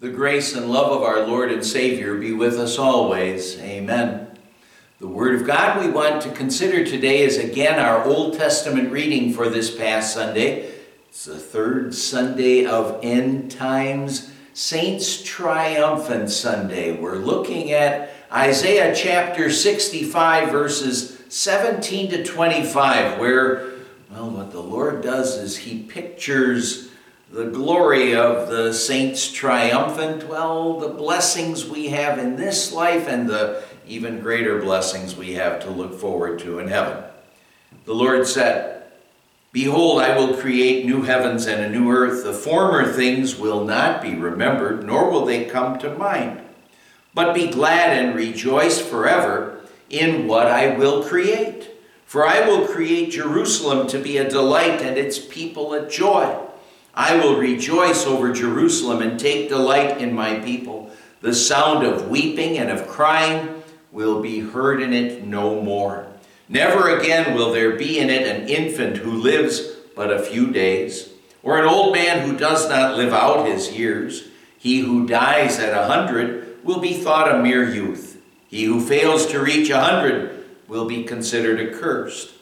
The grace and love of our Lord and Savior be with us always. Amen. The Word of God we want to consider today is again our Old Testament reading for this past Sunday. It's the third Sunday of End Times, Saints Triumphant Sunday. We're looking at Isaiah chapter 65, verses 17 to 25, where, well, what the Lord does is He pictures the glory of the saints triumphant, well, the blessings we have in this life and the even greater blessings we have to look forward to in heaven. The Lord said, Behold, I will create new heavens and a new earth. The former things will not be remembered, nor will they come to mind. But be glad and rejoice forever in what I will create. For I will create Jerusalem to be a delight and its people a joy. I will rejoice over Jerusalem and take delight in my people. The sound of weeping and of crying will be heard in it no more. Never again will there be in it an infant who lives but a few days, or an old man who does not live out his years. He who dies at a hundred will be thought a mere youth. He who fails to reach a hundred will be considered accursed.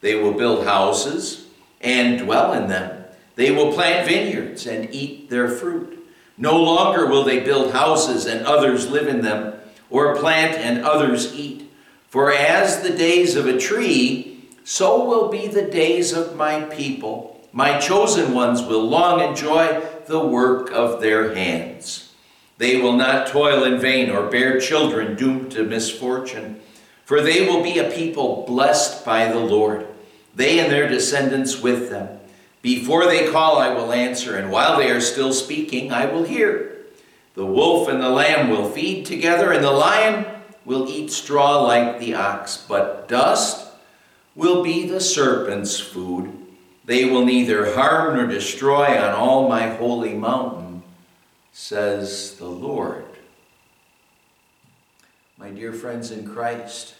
They will build houses and dwell in them they will plant vineyards and eat their fruit. No longer will they build houses and others live in them, or plant and others eat. For as the days of a tree, so will be the days of my people. My chosen ones will long enjoy the work of their hands. They will not toil in vain or bear children doomed to misfortune, for they will be a people blessed by the Lord, they and their descendants with them. Before they call, I will answer, and while they are still speaking, I will hear. The wolf and the lamb will feed together, and the lion will eat straw like the ox, but dust will be the serpent's food. They will neither harm nor destroy on all my holy mountain, says the Lord. My dear friends in Christ,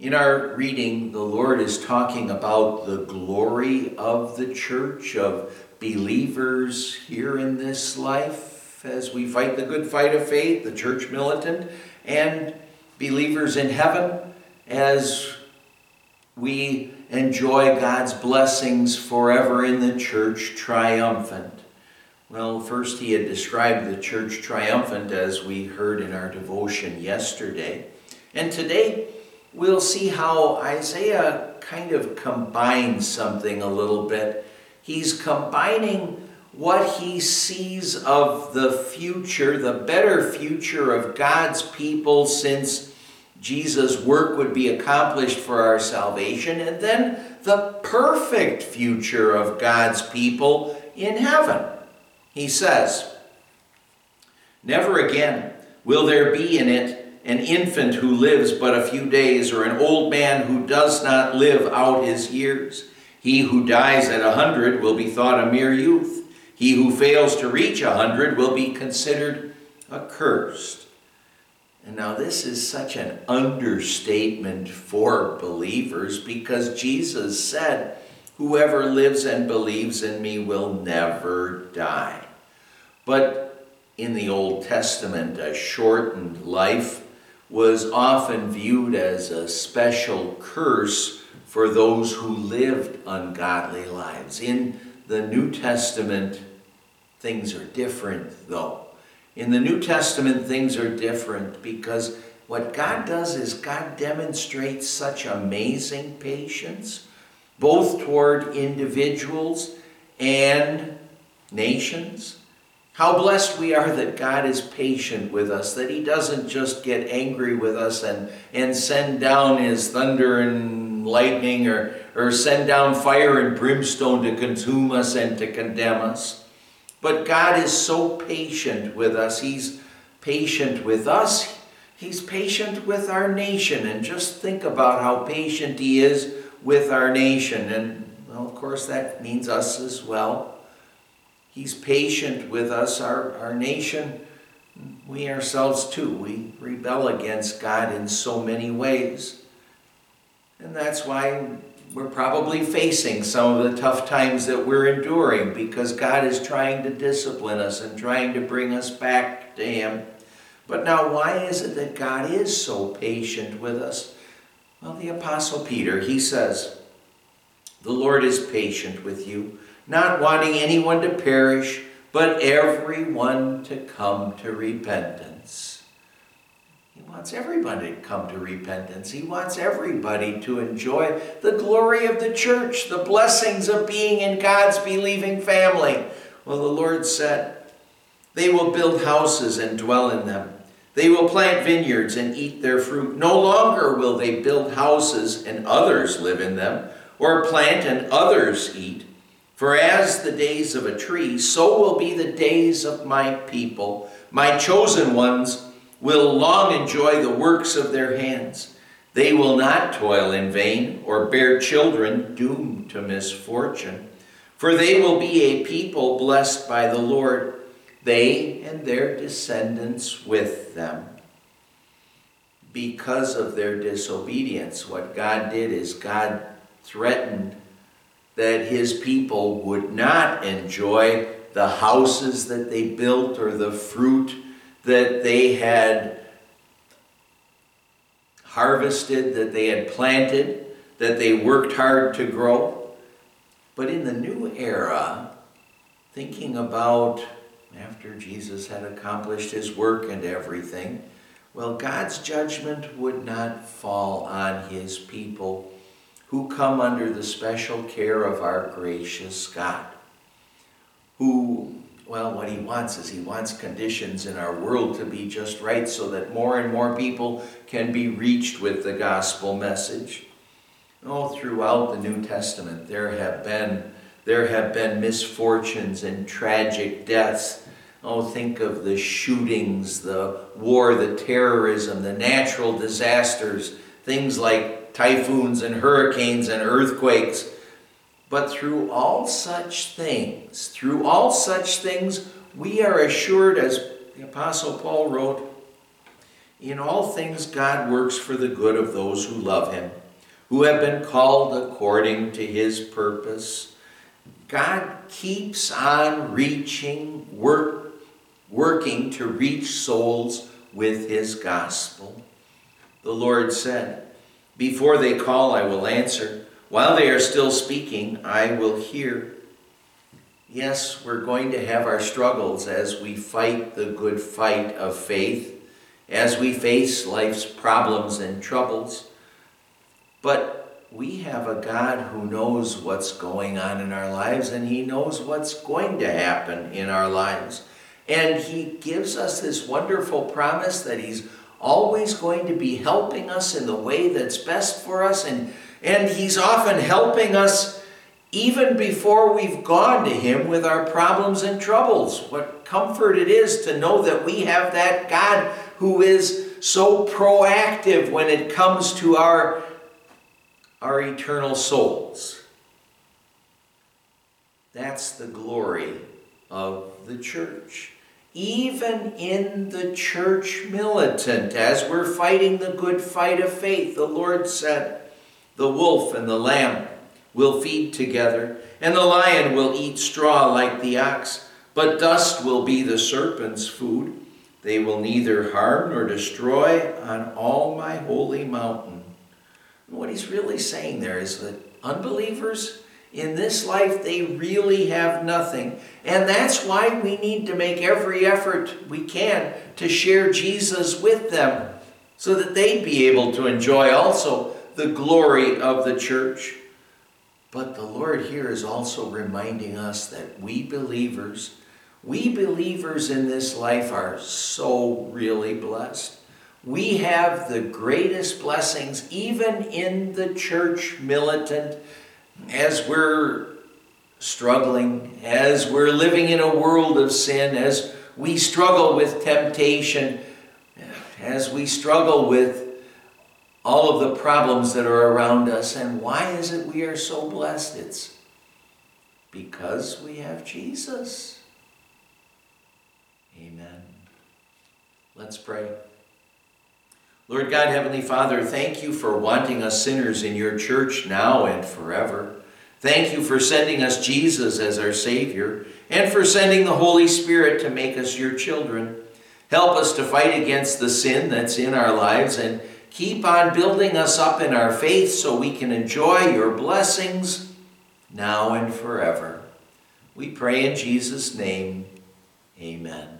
in our reading, the Lord is talking about the glory of the church, of believers here in this life as we fight the good fight of faith, the church militant, and believers in heaven as we enjoy God's blessings forever in the church triumphant. Well, first he had described the church triumphant as we heard in our devotion yesterday. And today, we'll see how Isaiah kind of combines something a little bit. He's combining what he sees of the future, the better future of God's people since Jesus' work would be accomplished for our salvation, and then the perfect future of God's people in heaven. He says, Never again will there be in it an infant who lives but a few days, or an old man who does not live out his years. He who dies at a hundred will be thought a mere youth. He who fails to reach a hundred will be considered accursed. And now, this is such an understatement for believers because Jesus said, Whoever lives and believes in me will never die. But in the Old Testament, a shortened life was often viewed as a special curse for those who lived ungodly lives. In the New Testament, things are different, though. In the New Testament, things are different because what God does is God demonstrates such amazing patience, both toward individuals and nations. How blessed we are that God is patient with us, that He doesn't just get angry with us and, and send down His thunder and lightning or, or send down fire and brimstone to consume us and to condemn us. But God is so patient with us. He's patient with us. He's patient with our nation. And just think about how patient He is with our nation. And, well, of course, that means us as well. He's patient with us, our, our nation, we ourselves too. We rebel against God in so many ways. And that's why we're probably facing some of the tough times that we're enduring because God is trying to discipline us and trying to bring us back to Him. But now, why is it that God is so patient with us? Well, the Apostle Peter, he says, The Lord is patient with you, not wanting anyone to perish, but everyone to come to repentance. He wants everybody to come to repentance. He wants everybody to enjoy the glory of the church, the blessings of being in God's believing family. Well, the Lord said, They will build houses and dwell in them. They will plant vineyards and eat their fruit. No longer will they build houses and others live in them, or plant and others eat. For as the days of a tree, so will be the days of my people. My chosen ones will long enjoy the works of their hands. They will not toil in vain or bear children doomed to misfortune. For they will be a people blessed by the Lord they and their descendants with them. Because of their disobedience, what God did is God threatened that his people would not enjoy the houses that they built or the fruit that they had harvested, that they had planted, that they worked hard to grow. But in the new era, thinking about after Jesus had accomplished his work and everything, well, God's judgment would not fall on his people who come under the special care of our gracious God. Who, well, what he wants is he wants conditions in our world to be just right so that more and more people can be reached with the gospel message. Oh, throughout the New Testament, there have been there have been misfortunes and tragic deaths. Oh, think of the shootings, the war, the terrorism, the natural disasters, things like typhoons and hurricanes and earthquakes. But through all such things, through all such things, we are assured, as the Apostle Paul wrote, in all things God works for the good of those who love him, who have been called according to his purpose. God keeps on reaching, work, working to reach souls with his gospel. The Lord said, Before they call, I will answer. While they are still speaking, I will hear. Yes, we're going to have our struggles as we fight the good fight of faith, as we face life's problems and troubles. But we have a God who knows what's going on in our lives and He knows what's going to happen in our lives. And He gives us this wonderful promise that He's always going to be helping us in the way that's best for us. And, and He's often helping us even before we've gone to Him with our problems and troubles. What comfort it is to know that we have that God who is so proactive when it comes to our our eternal souls. That's the glory of the church. Even in the church militant, as we're fighting the good fight of faith, the Lord said, The wolf and the lamb will feed together, and the lion will eat straw like the ox, but dust will be the serpent's food. They will neither harm nor destroy on all my holy mountain what he's really saying there is that unbelievers in this life, they really have nothing. And that's why we need to make every effort we can to share Jesus with them so that they'd be able to enjoy also the glory of the church. But the Lord here is also reminding us that we believers, we believers in this life are so really blessed. We have the greatest blessings, even in the church militant, as we're struggling, as we're living in a world of sin, as we struggle with temptation, as we struggle with all of the problems that are around us. And why is it we are so blessed? It's because we have Jesus. Amen. Let's pray. Lord God, Heavenly Father, thank you for wanting us sinners in your church now and forever. Thank you for sending us Jesus as our Savior and for sending the Holy Spirit to make us your children. Help us to fight against the sin that's in our lives and keep on building us up in our faith so we can enjoy your blessings now and forever. We pray in Jesus' name. Amen.